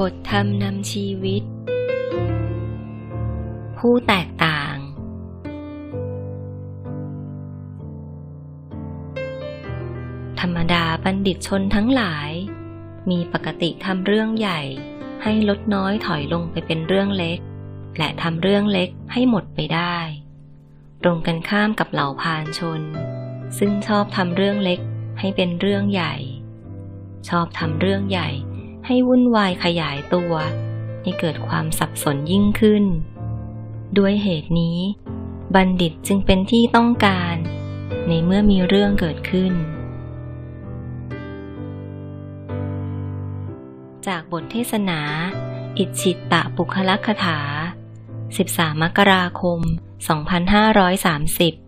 บทธรรมนำชีวิต ผู้แตกต่าง ธรรมดาบัณฑิตชนทั้งหลาย มีปกติทำเรื่องใหญ่ ให้ลดน้อยถอยลงไปเป็นเรื่องเล็ก และทำเรื่องเล็กให้หมดไปได้ ตรงกันข้ามกับเหล่าพานชน ซึ่งชอบทำเรื่องเล็กให้เป็นเรื่องใหญ่ ชอบทำเรื่องใหญ่ ให้วุ่นวายขยายตัวให้เกิดความสับสนยิ่งขึ้น ด้วยเหตุนี้ บัณฑิตจึงเป็นที่ต้องการ ในเมื่อมีเรื่องเกิดขึ้น จากบทเทศนา อิจิตตะปุคละคถา 13 มกราคม 2530